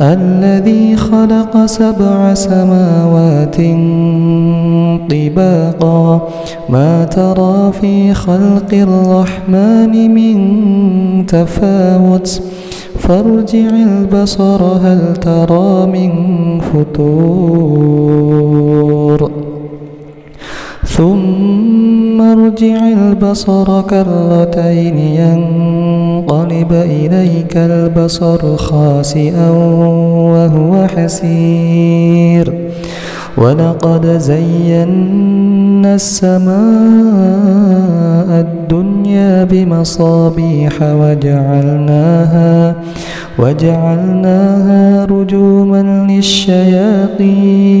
الذي خلق سبع سماوات طباقا. ما ترى في خلق الرحمن من تفاوت. فارجع البصر هل ترى من فتور ثم ارجع البصر كرتين ينقلب إليك البصر خاسئا وهو حسير. ولقد زينا السماء الدنيا بمصابيح وجعلناها وجعلناها رجوما للشياطين.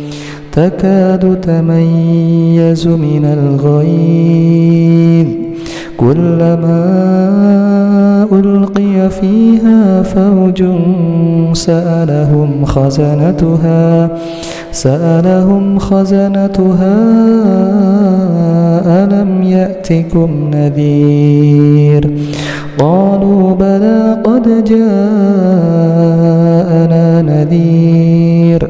تكاد تميز من الغيظ. كلما ألقي فيها فوج سألهم خزنتها سألهم خزنتها ألم يأتكم نذير؟ قالوا بلى قد جاءنا نذير.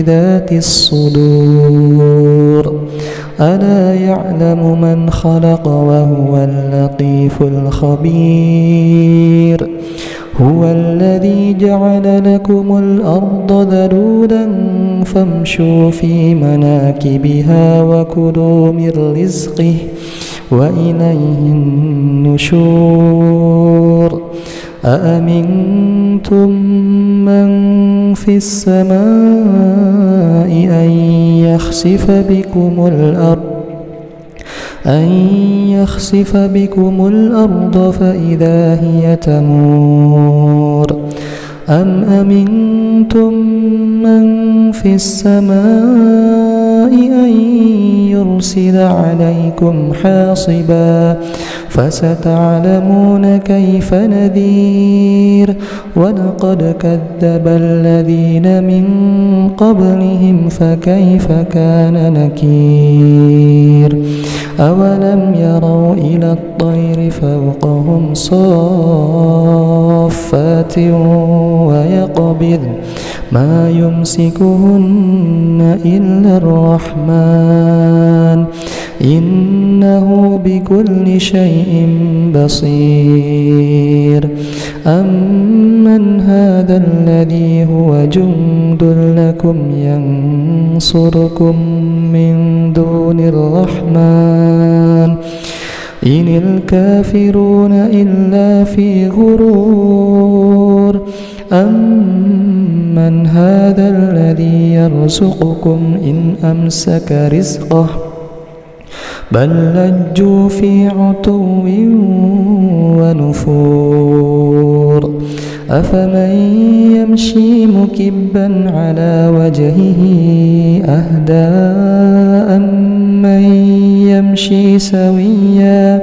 بذات الصدور. ألا يعلم من خلق وهو اللطيف الخبير. هو الذي جعل لكم الأرض ذلولا فامشوا في مناكبها وكلوا من رزقه وإليه النشور. أأمنتم من في السماء أن يخسف بكم الأرض؟ أن يخسف بكم الأرض فإذا هي تمور. أم أمنتم من في السماء أن يرسل عليكم حاصبا فستعلمون كيف نذير ولقد كذب الذين من قبلهم فكيف كان نكير أولم يروا إلى الطير فوقهم صافات ويقبض ما يمسكهن إلا الرحمن. بكل شيء بصير. أمن هذا الذي هو جند لكم ينصركم من دون الرحمن. إن الكافرون إلا في غرور. أمن هذا الذي يرزقكم إن أمسك رزقه. بل لجوا في عتو ونفور. أفمن يمشي مكبا على وجهه أهدى أمن يمشي سويا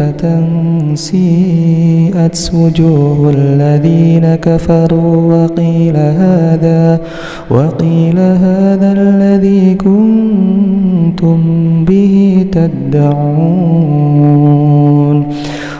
رأوه زلفة سيئت وجوه الذين كفروا وقيل هذا وقيل هذا الذي كنتم به تدعون.